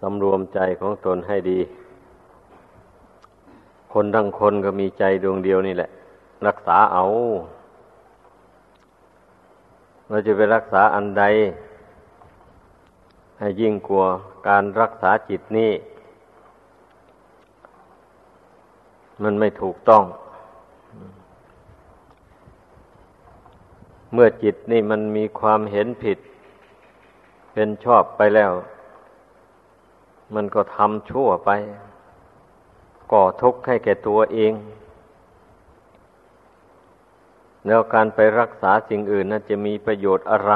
สำรวมใจของตนให้ดี คนทั้งคนก็มีใจดวงเดียวนี่แหละ รักษาเอา เราจะไปรักษาอันใด ให้ยิ่งกลัวการรักษาจิตนี่ มันไม่ถูกต้อง เมื่อจิตนี่มันมีความเห็นผิด เป็นชอบไปแล้ว มันก็ทำชั่วไป ก่อทุกข์ให้แก่ตัวเอง แล้วการไปรักษาสิ่งอื่นนั้นจะมีประโยชน์อะไร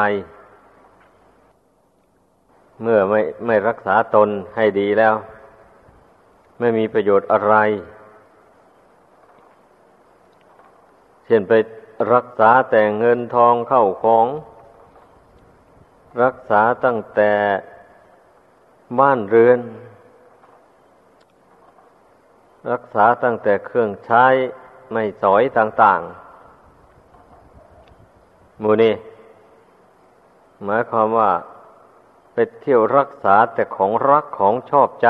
เมื่อไม่ไม่รักษาตนให้ดีแล้ว ไม่มีประโยชน์อะไร เช่นไปรักษาแต่เงินทองเข้าของ รักษาตั้งแต่ บ้านเรือน รักษาตั้งแต่เครื่องใช้ไม่สอยต่างๆ มูนี่หมายความว่าไปเที่ยวรักษาแต่ของรักของชอบใจ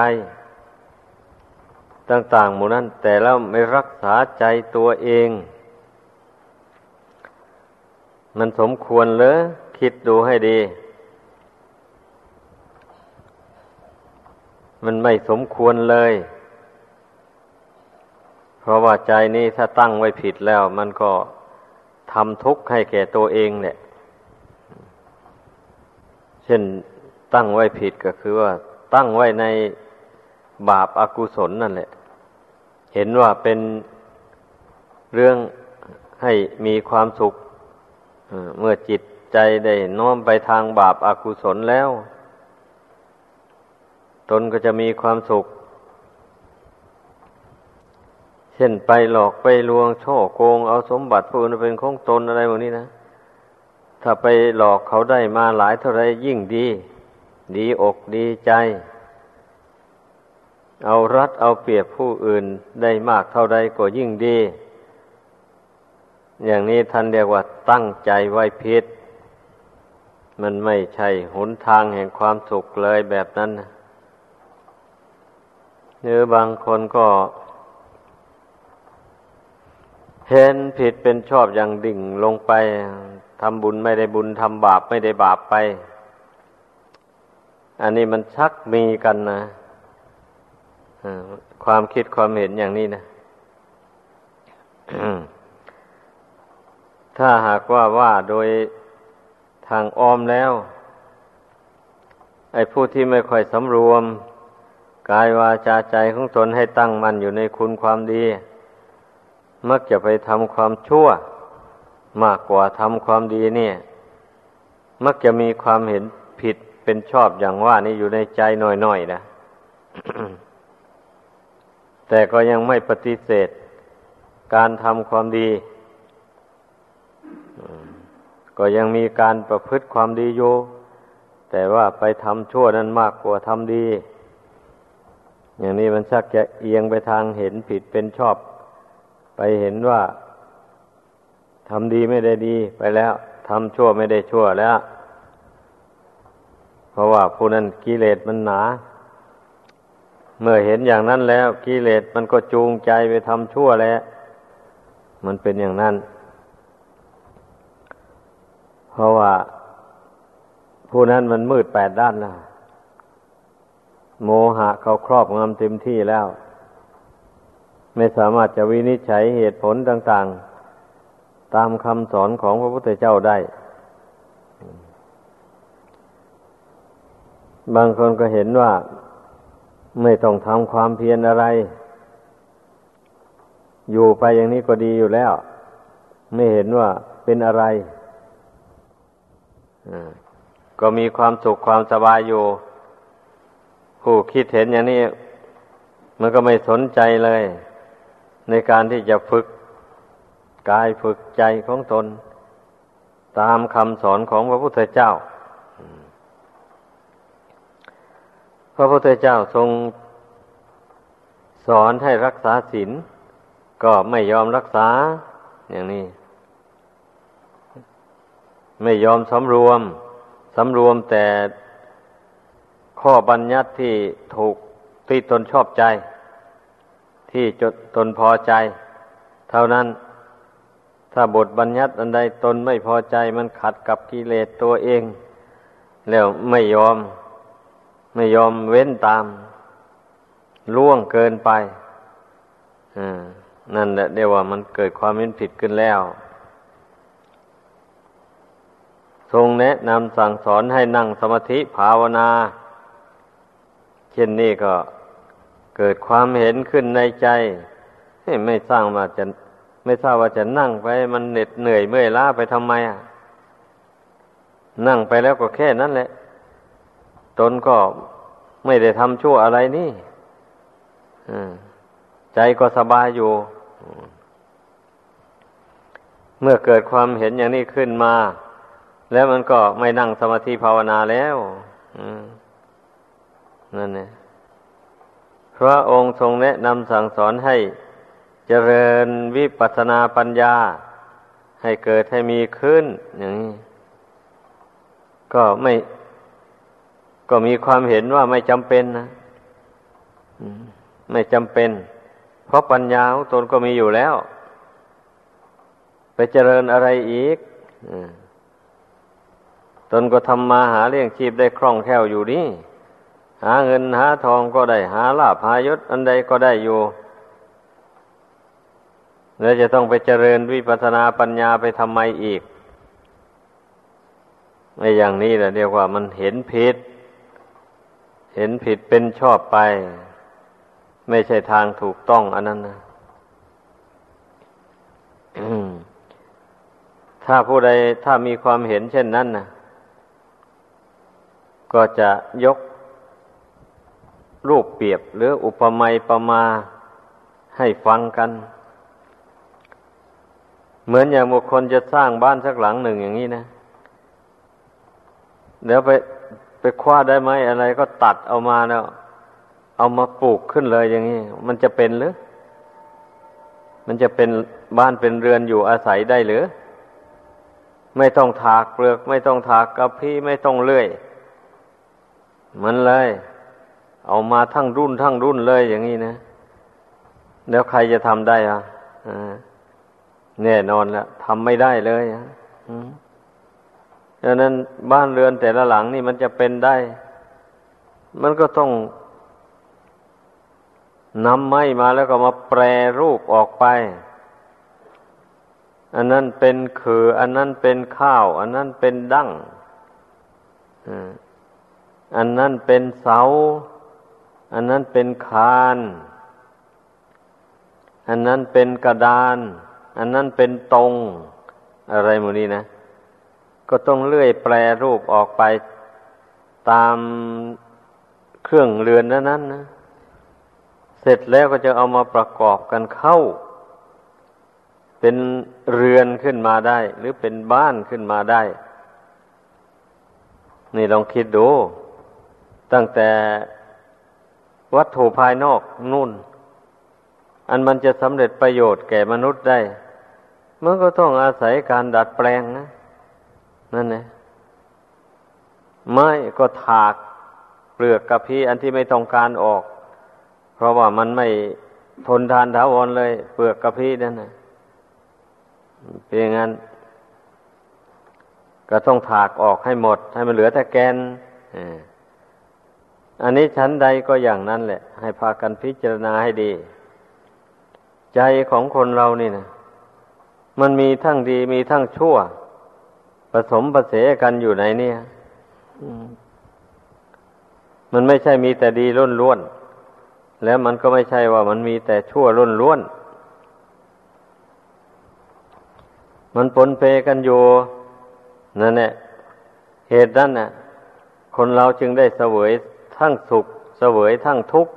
ต่างๆ หมู่นั้น แต่แล้วไม่รักษาใจตัวเอง มันสมควรเลยคิดดูให้ดี มันไม่สมควรเลย เพราะว่าใจนี้ถ้าตั้งไว้ผิดแล้ว มันก็ทำทุกข์ให้แก่ตัวเองเนี่ย เช่นตั้งไว้ผิดก็คือว่า ตั้งไว้ในบาปอากุศลนั่นแหละ เห็นว่าเป็นเรื่องให้มีความสุขเมื่อจิตใจได้น้อมไปทางบาปอากุศลแล้ว ตนก็จะมีความสุข เช่นไปหลอกไปลวงช่อโกง เอาสมบัติผู้อื่นเป็นของตนอะไรแบบนี้นะ ถ้าไปหลอกเขาได้มาหลายเท่าไรยิ่งดี ดีอกดีใจ เอารัดเอาเปรียบผู้อื่นได้มากเท่าใดก็ยิ่งดี อย่างนี้ท่านเรียกว่าตั้งใจไว้พิษมันไม่ใช่หนทางแห่งความสุขเลยแบบนั้นนะ หรือบางคนก็ เห็นผิดเป็นชอบอย่างดิ่งลงไปทำบุญไม่ได้บุญทำบาปไม่ได้บาปไป อันนี้มันชักมีกันนะความคิดความเห็นอย่างนี้นะถ้าหากว่าว่าโดยทางอ้อมแล้ว ไอ้ผู้ที่ไม่ค่อยสำรวม กายวาจาใจของตนให้ตั้งมั่นอยู่ในคุณความดี มักจะไปทำความชั่ว มากกว่าทำความดีเนี่ย มักจะมีความเห็นผิดเป็นชอบอย่างว่านี่อยู่ในใจหน่อยๆนะแต่ก็ยังไม่ปฏิเสธ การทำความดี ก็ยังมีการประพฤติความดีอยู่แต่ว่าไปทำชั่วนั้นมากกว่าทำดี อย่างนี้มันชักจะเอียงไปทางเห็นผิดเป็นชอบ ไปเห็นว่าทำดีไม่ได้ดีไปแล้วทำชั่วไม่ได้ชั่วแล้ว เพราะว่าผู้นั้นกิเลสมันหนา เมื่อเห็นอย่างนั้นแล้วกิเลสมันก็จูงใจไปทำชั่วแล้ว มันเป็นอย่างนั้น เพราะว่าผู้นั้นมันมืดแปดด้านแล้ว โมหะเขาครอบงำเต็มที่แล้ว ไม่สามารถจะวินิจฉัยเหตุผลต่าง ๆ ตามคำสอนของพระพุทธเจ้าได้ บางคนก็เห็นว่าไม่ต้องทำความเพียรอะไร อยู่ไปอย่างนี้ก็ดีอยู่แล้ว ไม่เห็นว่าเป็นอะไรก็มีความสุขความสบายอยู่ ผู้คิดเห็นอย่างนี้ มันก็ไม่สนใจเลย ในการที่จะฝึกกายฝึกใจของตน ตามคำสอนของพระพุทธเจ้า พระพุทธเจ้าทรงสอนให้รักษาศีลก็ไม่ยอมรักษา อย่างนี้ ไม่ยอมสำรวมสำรวมแต่ ข้อบัญญัติที่ถูกที่ตนชอบใจ ที่จดตนพอใจ เท่านั้น ถ้าบทบัญญัติอันใดตนไม่พอใจ มันขัดกับกิเลสตัวเอง แล้วไม่ยอม ไม่ยอมเว้นตาม ล่วงเกินไปนั่นแหละเดียวว่ามันเกิดความเห็นผิดขึ้นแล้ว ทรงแนะนำสั่งสอนให้นั่งสมาธิภาวนา ช่นนี้ก็เกิดความเห็นขึ้นในใจไม่สร้างมาจะไม่ทราบว่าจะนั่งไปมันเหน็ดเหนื่อยเมื่อยล้าไปทำไมอะนั่งไปแล้วก็แค่นั้นแหละ ตนก็ไม่ได้ทำชั่วอะไรนี่ใจก็สบายอยู่ เมื่อเกิดความเห็นอย่างนี้ขึ้นมา แล้วมันก็ไม่นั่งสมาธิภาวนาแล้ว นั่นเนี่ยพระองค์ทรงแนะนำสั่งสอนให้เจริญวิปัสนาปัญญา ให้เกิดให้มีขึ้น อย่างนี้ ก็ไม่ก็มีความเห็นว่าไม่จำเป็นนะไม่จำเป็น เพราะปัญญาของตนก็มีอยู่แล้ว ไปเจริญอะไรอีกตนก็ทำมาหาเลี้ยงชีพได้คล่องแคล่วอยู่นี่ หาเงินหาทองก็ได้หาลาภหายศอันใดก็ได้อยู่แล้วจะต้องไปเจริญวิปัสนาปัญญาไปทำไมอีกในอย่างนี้แหละเรียกว่ามันเห็นผิด เห็นผิดเป็นชอบไป ไม่ใช่ทางถูกต้องอันนั้นนะถ้าผู้ใดถ้ามีความเห็นเช่นนั้นนะก็จะยก รูปเปรียบหรืออุปมาประมาให้ฟังกัน เหมือนอย่างบุคคลจะสร้างบ้านสักหลังหนึ่งอย่างนี้นะ เดี๋ยวไปไปคว้าได้ไหมอะไรก็ตัดเอามาแล้ว เอามาปลูกขึ้นเลยอย่างนี้ มันจะเป็นหรือ มันจะเป็นบ้านเป็นเรือนอยู่อาศัยได้หรือ ไม่ต้องถากเปลือก ไม่ต้องถากกระพี้ไม่ต้องเลื่อย มันเลย เอามาทั้งรุ่นทั้งรุ่นเลยอย่างนี้นะ แล้วใครจะทำได้อะแน่นอนแล้วทำไม่ได้เลยอะดังนั้นบ้านเรือนแต่ละหลังนี่มันจะเป็นได้ มันก็ต้องนำไม้มาแล้วก็มาแปรรูปออกไป อันนั้นเป็นคือ อันนั้นเป็นข้าว อันนั้นเป็นดั้งอันนั้นเป็นเสา อันนั้นเป็นคาน อันนั้นเป็นกระดาน อันนั้นเป็นตรง อะไรหมดนี้นะ ก็ต้องเลื่อยแปรรูปออกไปตามเครื่องเรือนนั้นนั้นนะเสร็จแล้วก็จะเอามาประกอบกันเข้า เป็นเรือนขึ้นมาได้ หรือเป็นบ้านขึ้นมาได้ นี่ลองคิดดู ตั้งแต่ วัตถุภายนอกนู่น อันมันจะสำเร็จประโยชน์แก่มนุษย์ได้มันก็ต้องอาศัยการดัดแปลงนะนั่นแหละไม้ก็ถากเปลือกกระพี้อันที่ไม่ต้องการออก เพราะว่ามันไม่ทนทานถาวรเลย เปลือกกระพี้นั่นนะเป็นอย่างนั้น ก็ต้องถากออกให้หมด ให้มันเหลือแต่แกนอ อันนี้ชั้นใดก็อย่างนั้นแหละ ให้พากันพิจารณาให้ดี ใจของคนเรานี่นะมันมีทั้งดีมีทั้งชั่ว ผสมประเสกันอยู่ในเนี่ยมันไม่ใช่มีแต่ดีล้นล้วน แล้วมันก็ไม่ใช่ว่ามันมีแต่ชั่วล้นล้วน มันปนเปกันอยู่นั่นแหละเหตุนั้นน่ะ คนเราจึงได้เสวย ทั้งสุขเสวยทั้งทุกข์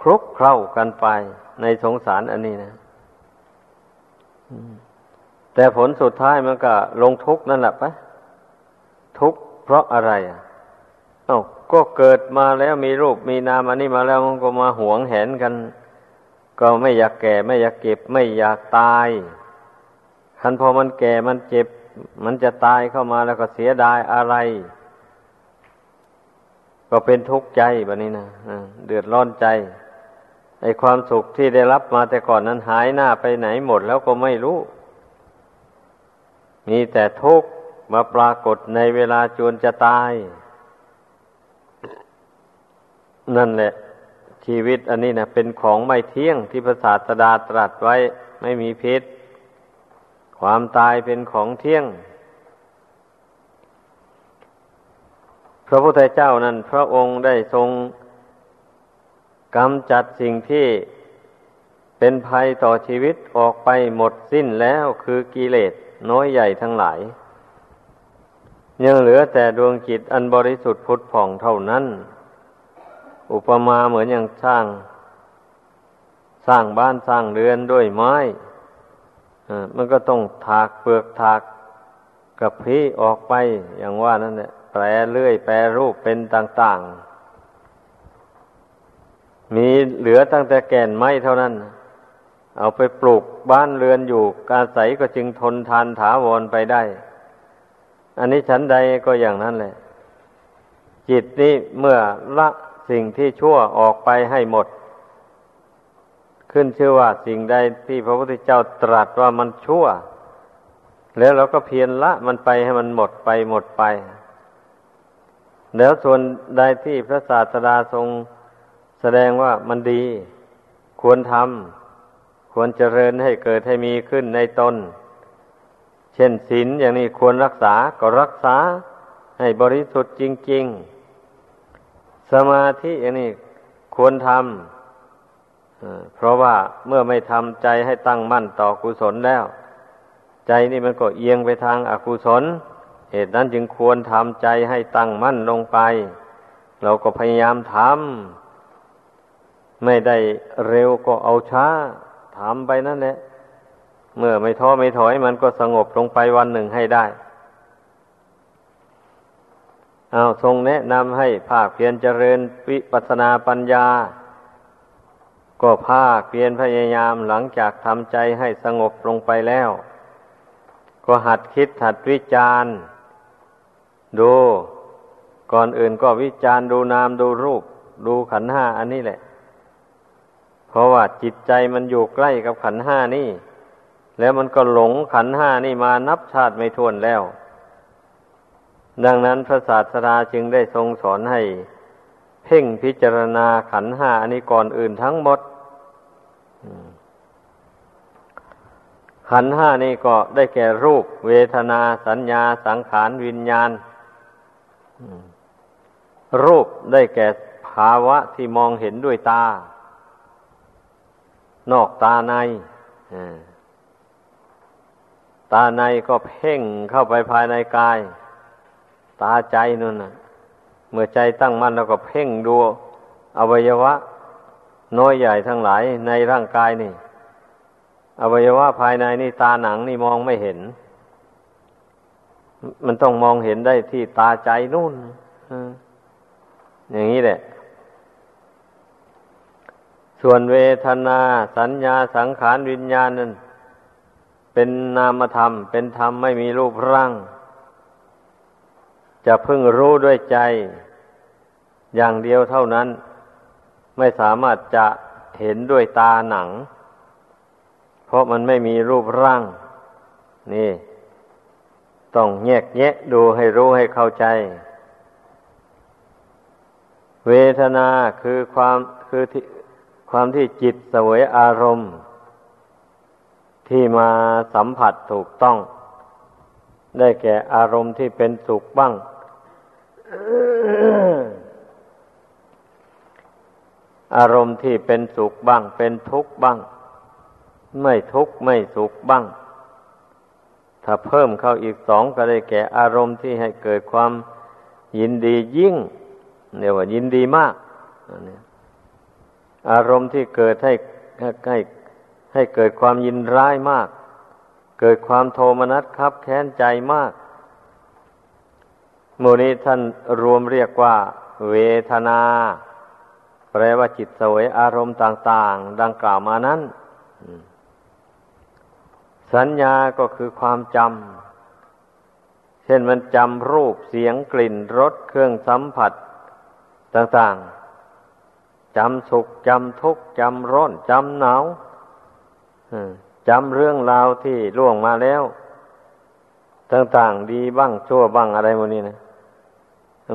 คลุกเคล้ากันไปในสงสารอันนี้นะแต่ผลสุดท้ายมันก็ลงทุกข์นั่นแหละปะทุกข์เพราะอะไรอะเอ้าก็เกิดมาแล้วมีรูปมีนามอันนี้มาแล้วมันก็มาหวงแหนกัน ก็ไม่อยากแก่ไม่อยากเก็บ ไม่อยากตายคันพอมันแก่มันเจ็บ มันจะตายเข้ามาแล้วก็เสียดายอะไร ก็เป็นทุกข์ใจแบบนี้นะเดือดร้อนใจไอความสุขที่ได้รับมาแต่ก่อนนั้นหายหน้าไปไหนหมดแล้วก็ไม่รู้ มีแต่ทุกข์มาปรากฏในเวลาจวนจะตาย นั่นแหละ ชีวิตอันนี้นะเป็นของไม่เที่ยงที่พระศาสดาตรัสไว้ไม่มีพิษ ความตายเป็นของเที่ยง ระพุทธเจ้านั้น พระองค์ได้ทรงกำจัดสิ่งที่เป็นภัยต่อชีวิตออกไปหมดสิ้นแล้วคือกิเลสน้อยใหญ่ทั้งหลาย ยังเหลือแต่ดวงจิตอันบริสุทธิ์พุทธผ่องเท่านั้น อุปมาเหมือนอย่างสร้าง สร้างบ้านสร้างเรือนด้วยไม้มันก็ต้องถากเปลือกถากกับพีออกไปอย่างว่านั่นแหละ แปรเลื่อย แปรรูปเป็นต่าง ๆ มีเหลือตั้งแต่แก่นไม้เท่านั้น เอาไปปลูกบ้านเรือนอยู่การใสก็จึงทนทานถาวรไปได้ อันนี้ฉันใดก็อย่างนั้นแหละ จิตนี้เมื่อละสิ่งที่ชั่วออกไปให้หมด ขึ้นชื่อว่าสิ่งใดที่พระพุทธเจ้าตรัสว่ามันชั่วแล้วเราก็เพียรละมันไปให้มันหมดไปหมดไป แล้วส่วนใดที่พระศาสดาทรงแสดงว่ามันดี ควรทำควรเจริญให้เกิดให้มีขึ้นในตน เช่นศีลอย่างนี้ควรรักษาก็รักษาให้บริสุทธิ์จริง ๆ สมาธิอย่างนี้ควรทำเพราะว่าเมื่อไม่ทำใจให้ตั้งมั่นต่อกุศลแล้ว ใจนี่มันก็เอียงไปทางอากุศล เหตุนั้นจึงควรทำใจให้ตั้งมั่นลงไป เราก็พยายามทำไม่ได้เร็วก็เอาช้าทำไปนั่นแหละเมื่อไม่ท้อไม่ถอยมันก็สงบลงไปวันหนึ่งให้ได้เอาทรงแนะนำให้ภาคเพียรเจริญวิปัสนาปัญญา ก็ภาคเพียรพยายามหลังจากทำใจให้สงบลงไปแล้ว ก็หัดคิดหัดวิจารณ์ ดูก่อนอื่นก็วิจารณ์ดูนามดูรูป ดูขันห้าอันนี้แหละ เพราะว่าจิตใจมันอยู่ใกล้กับขันห้านี่ แล้วมันก็หลงขันห้านี่มานับชาติไม่ท้วนแล้ว ดังนั้นพระศาสดาจึงได้ทรงสอนให้ เพ่งพิจารณาขันห้าอันนี้ก่อนอื่นทั้งหมดขันห้านี่ก็ได้แก่รูป เวทนาสัญญาสังขารวิญญาณ รูปได้แก่ภาวะที่มองเห็นด้วยตา นอกตาในตาในก็เพ่งเข้าไปภายในกาย ตาใจนั่นนะเมื่อใจตั้งมั่นแล้วก็เพ่งดูอวัยวะ น้อยใหญ่ทั้งหลายในร่างกายนี่ อวัยวะภายในนี่ตาหนังนี่มองไม่เห็น มันต้องมองเห็นได้ที่ตาใจนู่นอย่างนี้แหละ ส่วนเวทนา สัญญาสังขารวิญญาณนั้น เป็นนามธรรม เป็นธรรมไม่มีรูปร่าง จะพึ่งรู้ด้วยใจ อย่างเดียวเท่านั้น ไม่สามารถจะเห็นด้วยตาหนัง เพราะมันไม่มีรูปร่าง นี่ ต้องแยกแยะดูให้รู้ให้เข้าใจ เวทนาคือความคือที่ความที่จิตเสวยอารมณ์ ที่มาสัมผัสถูกต้อง ได้แก่อารมณ์ที่เป็นสุขบ้าง อารมณ์ที่เป็นสุขบ้าง เป็นทุกข์บ้าง ไม่ทุกข์ไม่สุขบ้าง ถ้าเพิ่มเข้าอีกสองก็ได้แก่อารมณ์ที่ให้เกิดความยินดียิ่งเรียกว่ายินดีมากอารมณ์ที่เกิดให้ให้ให้เกิดความยินร้ายมาก เกิดความโทมนัสครับแค้นใจมากโมนี้ท่านรวมเรียกว่า เวทนา แปลว่าจิตสวยอารมณ์ต่าง ๆ ดังกล่าวมานั้น สัญญาก็คือความจำ เช่นมันจำรูปเสียงกลิ่นรสเครื่องสัมผัสต่างๆ จำสุขจำทุกข์จำร้อนจำหนาวจำเรื่องราวที่ล่วงมาแล้ว ต่างๆ ดีบ้างชั่วบ้างอะไรโมนี้นะ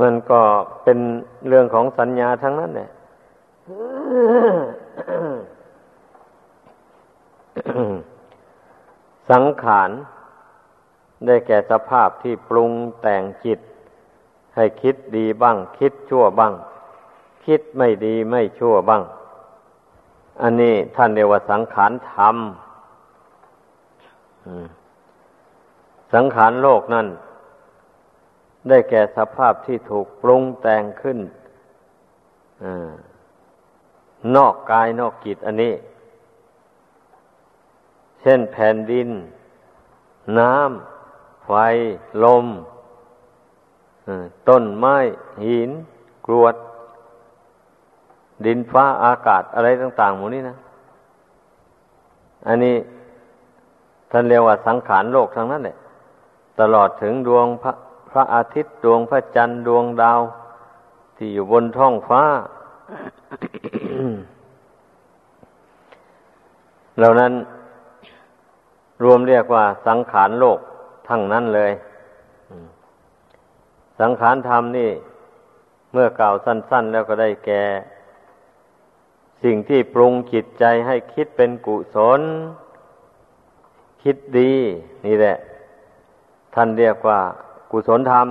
มันก็เป็นเรื่องของสัญญาทั้งนั้นแหละ สังขารได้แก่สภาพที่ปรุงแต่งจิต ให้คิดดีบ้าง คิดชั่วบ้าง คิดไม่ดีไม่ชั่วบ้าง อันนี้ท่านเรียกว่าสังขารธรรมสังขารโลกนั่น ได้แก่สภาพที่ถูกปรุงแต่งขึ้นอนอกกายนอกกิจอันนี้ ช่นแผ่นดิน น้ำ ไฟ ลม ต้นไม้ หิน กรวด ดินฟ้าอากาศอะไรต่าง ๆ หมดนี้นะ อันนี้ท่านเรียกว่าสังขารโลกทั้งนั้นแหละ ตลอดถึงดวงพระพระอาทิตย์ดวงพระจันทร์ดวงดาว ที่อยู่บนท้องฟ้าเหล่านั้น รวมเรียกว่าสังขารโลกทั้งนั้นเลย สังขารธรรมนี่ เมื่อกล่าวสั้น ๆ แล้วก็ได้แก่ สิ่งที่ปรุงจิตใจให้คิดเป็นกุศล คิดดี นี่แหละ ท่านเรียกว่ากุศลธรรม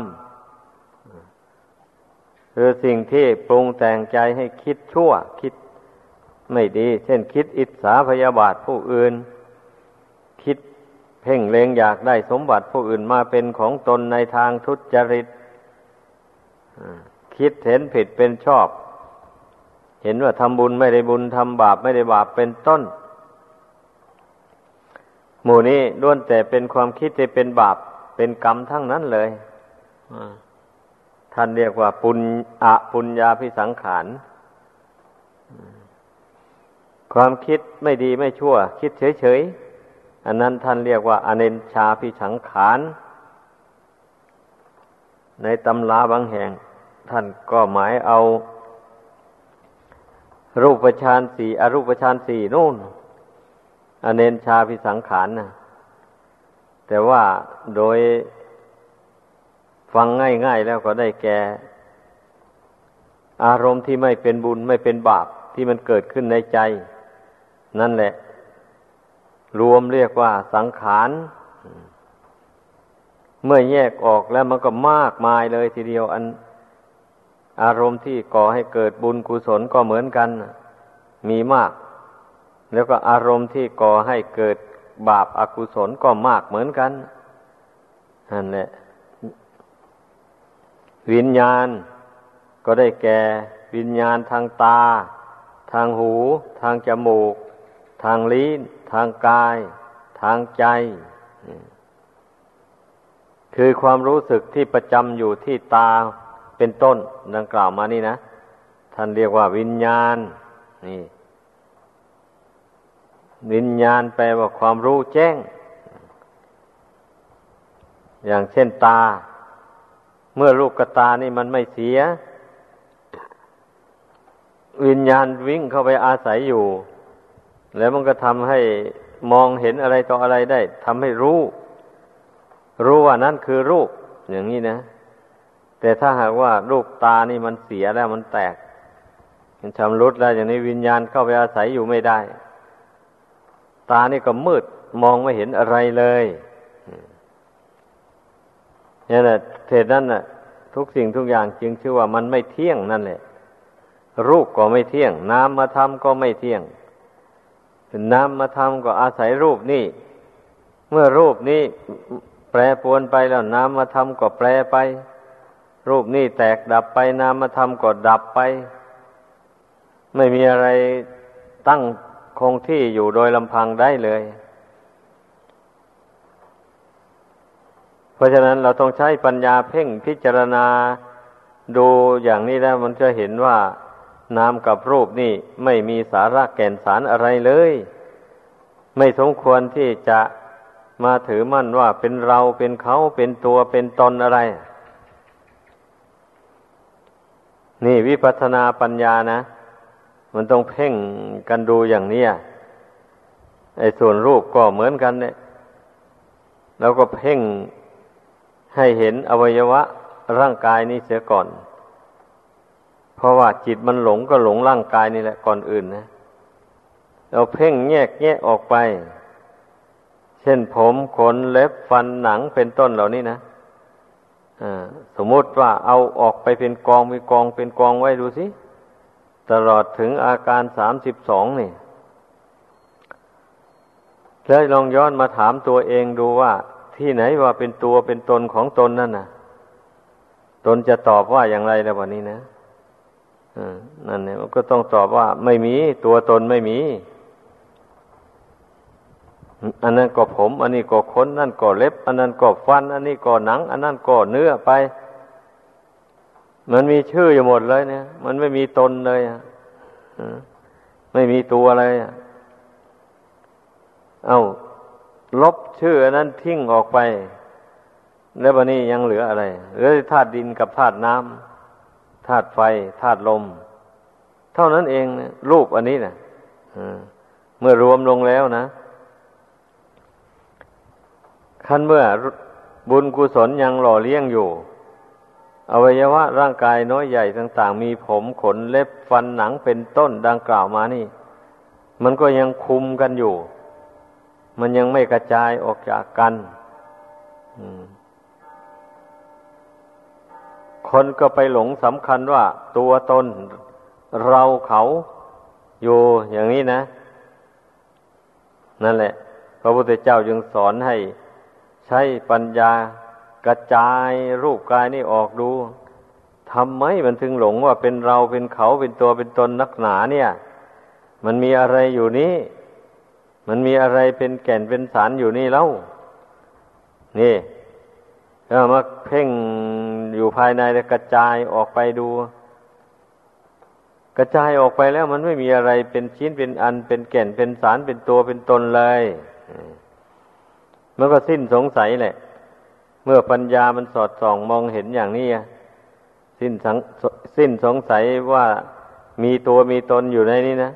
คือสิ่งที่ปรุงแต่งใจให้คิดชั่ว คิดไม่ดี เช่นคิดอิจฉาพยาบาทผู้อื่น เพ่งเลงอยากได้สมบัติผู้อื่นมาเป็นของตนในทางทุจริตคิดเห็นผิดเป็นชอบ เห็นว่าทำบุญไม่ได้บุญทำบาปไม่ได้บาปเป็นต้น หมู่นี้ล้วนแต่เป็นความคิดที่เป็นบาปเป็นกรรมทั้งนั้นเลยท่านเรียกว่าปุญอะปุญญาพิสังขารความคิดไม่ดีไม่ชั่ว คิดเฉยๆ อันนั้นท่านเรียกว่าอเนนชาพิสังขารในตำราบางแห่ง ท่านก็หมายเอา รูปฌานสี่อรูปฌานสี่นู่นอเนนชาพิสังขารนะแต่ว่าโดยฟังง่ายๆแล้วก็ได้แก่ อารมณ์ที่ไม่เป็นบุญไม่เป็นบาปที่มันเกิดขึ้นในใจ นั่นแหละ รวมเรียกว่าสังขารเมื่อแยกออกแล้วมันก็มากมายเลยทีเดียว อัน อารมณ์ที่ก่อให้เกิดบุญกุศลก็เหมือนกัน มีมาก แล้วก็อารมณ์ที่ก่อให้เกิดบาปอากุศลก็มากเหมือนกันนั่นแหละวิญญาณ ก็ได้แก่ วิญญาณทางตา ทางหู ทางจมูก ทางลิ้นทางกาย ทางใจ คือความรู้สึกที่ประจำอยู่ที่ตาเป็นต้นดังกล่าวมานี่นะ ท่านเรียกว่าวิญญาณ นี่ วิญญาณแปลว่าความรู้แจ้ง อย่างเช่นตา เมื่อลูกกระตานี่มันไม่เสีย วิญญาณวิ่งเข้าไปอาศัยอยู่ แล้วมันก็ทำให้มองเห็นอะไรต่ออะไรได้ทำให้รู้ รู้ว่านั่นคือรูป อย่างนี้นะ แต่ถ้าหากว่าลูกตานี่มันเสียแล้วมันแตก มันชำรุดแล้วอย่างนี้วิญญาณเข้าไปอาศัยอยู่ไม่ได้ ตานี่ก็มืดมองไม่เห็นอะไรเลยนี่แหละเหตุนั้นน่ะ ทุกสิ่งทุกอย่างจึงชื่อว่ามันไม่เที่ยงนั่นแหละรูปก็ไม่เที่ยงน้ำมาทำก็ไม่เที่ยง น้ำมาทำก็อาศัยรูปนี่ เมื่อรูปนี้แปรปวนไปแล้วน้ำมาทำก็แปรไป รูปนี้แตกดับไปน้ำมาทำก็ดับไป ไม่มีอะไรตั้งคงที่อยู่โดยลำพังได้เลย เพราะฉะนั้นเราต้องใช้ปัญญาเพ่งพิจารณาดูอย่างนี้แล้วมันจะเห็นว่า นามกับรูปนี่ไม่มีสาระแก่นสารอะไรเลย ไม่สมควรที่จะมาถือมั่นว่าเป็นเราเป็นเขาเป็นตัวเป็นตนอะไร นี่วิปัสสนาปัญญานะ มันต้องเพ่งกันดูอย่างนี้ไอ้ส่วนรูปก็เหมือนกันเนี่ยแล้วก็เพ่งให้เห็นอวัยวะร่างกายนี้เสียก่อน เพราะว่าจิตมันหลงก็หลงร่างกายนี่แหละก่อนอื่นนะเราเพ่งแยกแยะออกไป เช่นผมขนเล็บฟันหนังเป็นต้นเหล่านี้นะสมมติว่าเอาออกไปเป็นกองเป็นกองเป็นกองไว้ดูสิ ตลอดถึงอาการสามสิบสองนี่แล้วลองย้อนมาถามตัวเองดูว่า ที่ไหนว่าเป็นตัวเป็นตนของตนนั่นน่ะ ตนจะตอบว่าอย่างไรแล้ววันนี้นะ นั่นเนี่ยมันก็ต้องตอบว่าไม่มีตัวตนไม่มี อันนั้นก็ผม อันนี้ก็ขนนั่นก็เล็บ อันนั้นก็ฟัน อันนี้ก็หนัง อันนั้นก็เนื้อไป มันมีชื่ออยู่หมดเลย เนี่ย มันไม่มีตนเลยอะไม่มีตัวเลยอะเอาลบชื่ออันนั้นทิ้งออกไป แล้ววันนี้ยังเหลืออะไรเหลือธาตุดินกับธาตุน้ำ ธาตุไฟธาตุลม เท่านั้นเองนะรูปอันนี้นะเมื่อรวมลงแล้วนะขั้นเมื่อบุญกุศลยังหล่อเลี้ยงอยู่ อวัยวะร่างกายน้อยใหญ่ต่าง ๆ มีผมขนเล็บฟันหนังเป็นต้นดังกล่าวมานี่ มันก็ยังคุมกันอยู่ มันยังไม่กระจายออกจากกัน คนก็ไปหลงสำคัญว่า ตัวตนเราเขาอยู่อย่างนี้นะ นั่นแหละ พระพุทธเจ้าจึงสอนให้ใช้ปัญญากระจายรูปกายนี่ออกดูทำไมมันถึงหลงว่าเป็นเราเป็นเขาเป็นตัวเป็นตนนักหนาเนี่ย มันมีอะไรอยู่นี้ มันมีอะไรเป็นแก่นเป็นสารอยู่นี่แล้วนี่ เรามาเพ่งอยู่ภายในแล้วกระจายออกไปดู กระจายออกไปแล้วมันไม่มีอะไรเป็นชิ้นเป็นอันเป็นแก่นเป็นสารเป็นตัวเป็นตนเลยมันก็สิ้นสงสัยแหละ เมื่อปัญญามันสอดส่องมองเห็นอย่างนี้สิ้นสิ้นสงสัยว่ามีตัวมีตนอยู่ในนี้นะ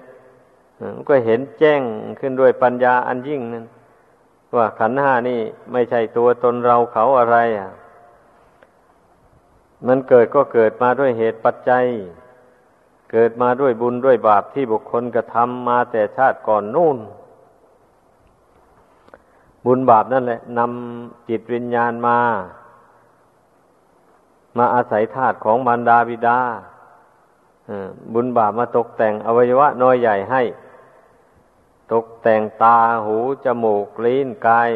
มันก็เห็นแจ้งขึ้นด้วยปัญญาอันยิ่งนั้น ว่าขันห้านี่ไม่ใช่ตัวตนเราเขาอะไรอะ มันเกิดก็เกิดมาด้วยเหตุปัจจัย เกิดมาด้วยบุญด้วยบาปที่บุคคลกระทำมาแต่ชาติก่อนนู่น บุญบาปนั่นแหละนำจิตวิญญาณมา มาอาศัยธาตุของมารดาบิดาบุญบาปมาตกแต่งอวัยวะน้อยใหญ่ให้ ตกแต่งตาหูจมูกลิ้นกาย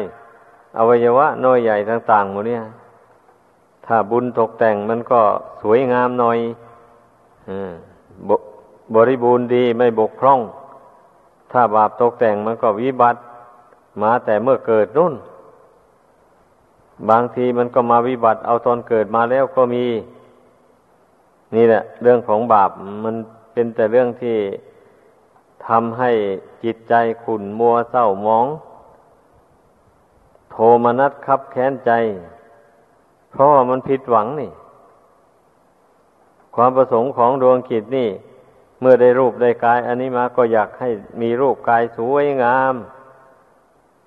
อวัยวะน้อยใหญ่ต่างๆหมดเนี่ย ถ้าบุญตกแต่งมันก็สวยงามหน่อยบริบูรณ์ดีไม่บกพร่อง ถ้าบาปตกแต่งมันก็วิบัติ มาแต่เมื่อเกิดนุ่น บางทีมันก็มาวิบัติ เอาตอนเกิดมาแล้วก็มี นี่แหละ เรื่องของบาปมันเป็นแต่เรื่องที่ ทำให้จิตใจขุ่นมัวเศร้ามอง โทมนัสคับแค้นใจ เพราะว่ามันผิดหวังนี่ ความประสงค์ของดวงจิตนี่ เมื่อได้รูปได้กาย อันนี้มาก็อยากให้มีรูปกายสวยงาม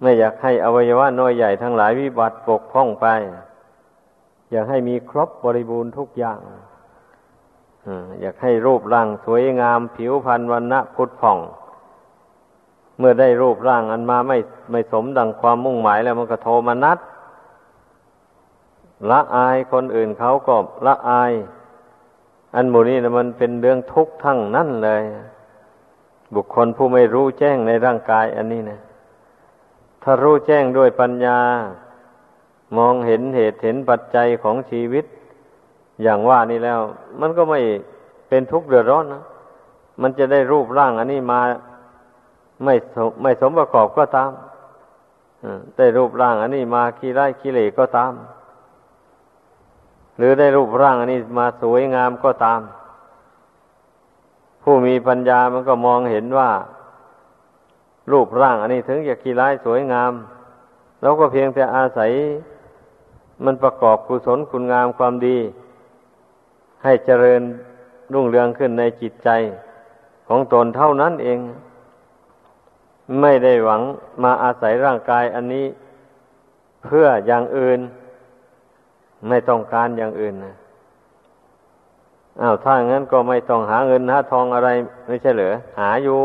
ไม่อยากให้อวัยวะน้อยใหญ่ทั้งหลายวิบัติปกพ้องไป อยากให้มีครบบริบูรณ์ทุกอย่าง อยากให้รูปร่างสวยงามผิวพรรณวันณะพุทธผ่อง เมื่อได้รูปร่างอันมาไม่ไม่สมดังความมุ่งหมายแล้วมันก็โทมนัดละอายคนอื่นเขาก็ละอาย อันหมูนี้นะมันเป็นเรื่องทุกข์ทั้งนั้นเลย บุคคลผู้ไม่รู้แจ้งในร่างกาย อันนี้นะถ้ารู้แจ้งด้วยปัญญา มองเห็นเหตุเห็นปัจจัยของชีวิต อย่างว่านี่แล้ว มันก็ไม่เป็นทุกข์เดือดร้อนนะมันจะได้รูปร่างอันนี้มาไม่ไม่สมประกอบก็ตามได้รูปร่างอันนี้มาขี้ไร่ขี้เหร่ก็ตาม หรือได้รูปร่างอันนี้มาสวยงามก็ตาม ผู้มีปัญญามันก็มองเห็นว่า รูปร่างอันนี้ถึงจะขี้ไร่สวยงามเราก็เพียงแต่อาศัย มันประกอบกุศลคุณงามความดี ให้เจริญรุ่งเรืองขึ้นในจิตใจของตนเท่านั้นเอง ไม่ได้หวังมาอาศัยร่างกายอันนี้เพื่ออย่างอื่น ไม่ต้องการอย่างอื่นนะอ้าวถ้างั้นก็ไม่ต้องหาเงินหาทองอะไร ไม่ใช่เหรอหาอยู่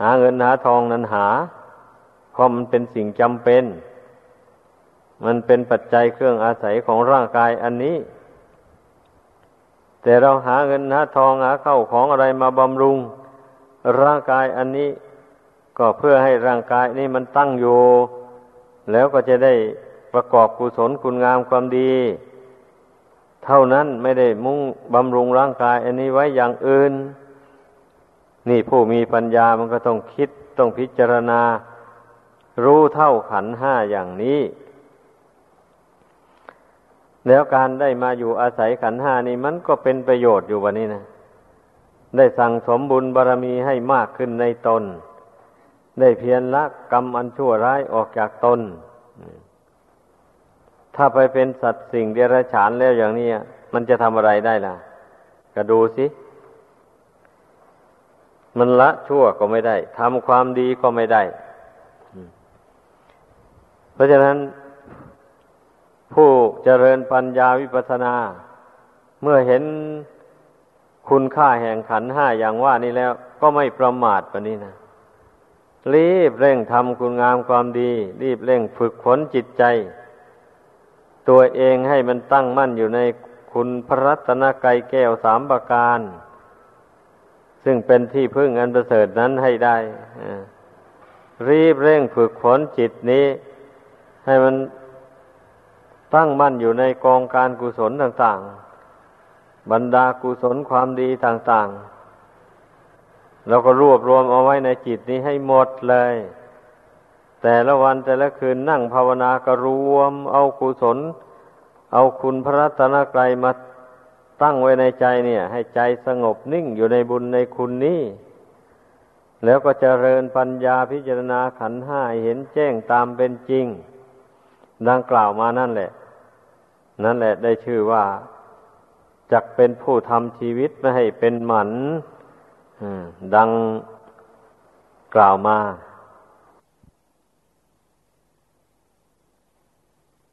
หาเงินหาทองนั้นหาเพราะมันเป็นสิ่งจำเป็น มันเป็นปัจจัยเครื่องอาศัยของร่างกายอันนี้ แต่เราหาเงินหาทองหาเข้าของอะไรมาบำรุง ร่างกายอันนี้ก็เพื่อให้ร่างกายนี้มันตั้งอยู่ แล้วก็จะได้ประกอบกุศลคุณงามความดี เท่านั้นไม่ได้มุ่งบำรุงร่างกาย อันนี้ไว้อย่างอื่น นี่ผู้มีปัญญามันก็ต้องคิดต้องพิจารณา รู้เท่าขันห้าอย่างนี้ แล้วการได้มาอยู่อาศัยขันห้านี่มันก็เป็นประโยชน์อยู่วันนี้นะ ได้สั่งสมบุญบารรมีให้มากขึ้นในตน ได้เพียรละกรรมอันชั่วร้ายออกจากตน ถ้าไปเป็นสัตว์สิ่งเดรัจฉานแล้วอย่างนี้มันจะทำอะไรได้ล่ะ ก็ดูสิ มันละชั่วก็ไม่ได้ทำความดีก็ไม่ได้ เพราะฉะนั้น ผู้เจริญปัญญาวิปัสสนา เมื่อเห็นคุณค่าแห่งขันห้าอย่างว่านี้แล้ว ก็ไม่ประมาทปนี้นะรีบเร่งทำคุณงามความดี รีบเร่งฝึกฝนจิตใจ ตัวเองให้มันตั้งมั่นอยู่ในคุณพระรัตนกายแก้วสามประการ ซึ่งเป็นที่พึ่งอันประเสริฐนั้นให้ได้รีบเร่งฝึกฝนจิตนี้ ให้มัน ตั้งมั่นอยู่ในกองการกุศลต่างๆ บรรดากุศลความดีต่างๆแล้วก็รวบรวมเอาไว้ในจิตนี้ให้หมดเลย แต่ละวันแต่ละคืนนั่งภาวนาก็รวม เอากุศล เอาคุณพระรัตนกรัยมาตั้งไว้ในใจเนี่ย ให้ใจสงบนิ่งอยู่ในบุญในคุณนี้ แล้วก็เจริญปัญญาพิจารณาขันห้าเห็นแจ้งตามเป็นจริง ดังกล่าวมานั่นแหละ นั่นแหละได้ชื่อว่าจักเป็นผู้ทำชีวิตไม่ให้เป็นหมันดังกล่าวมา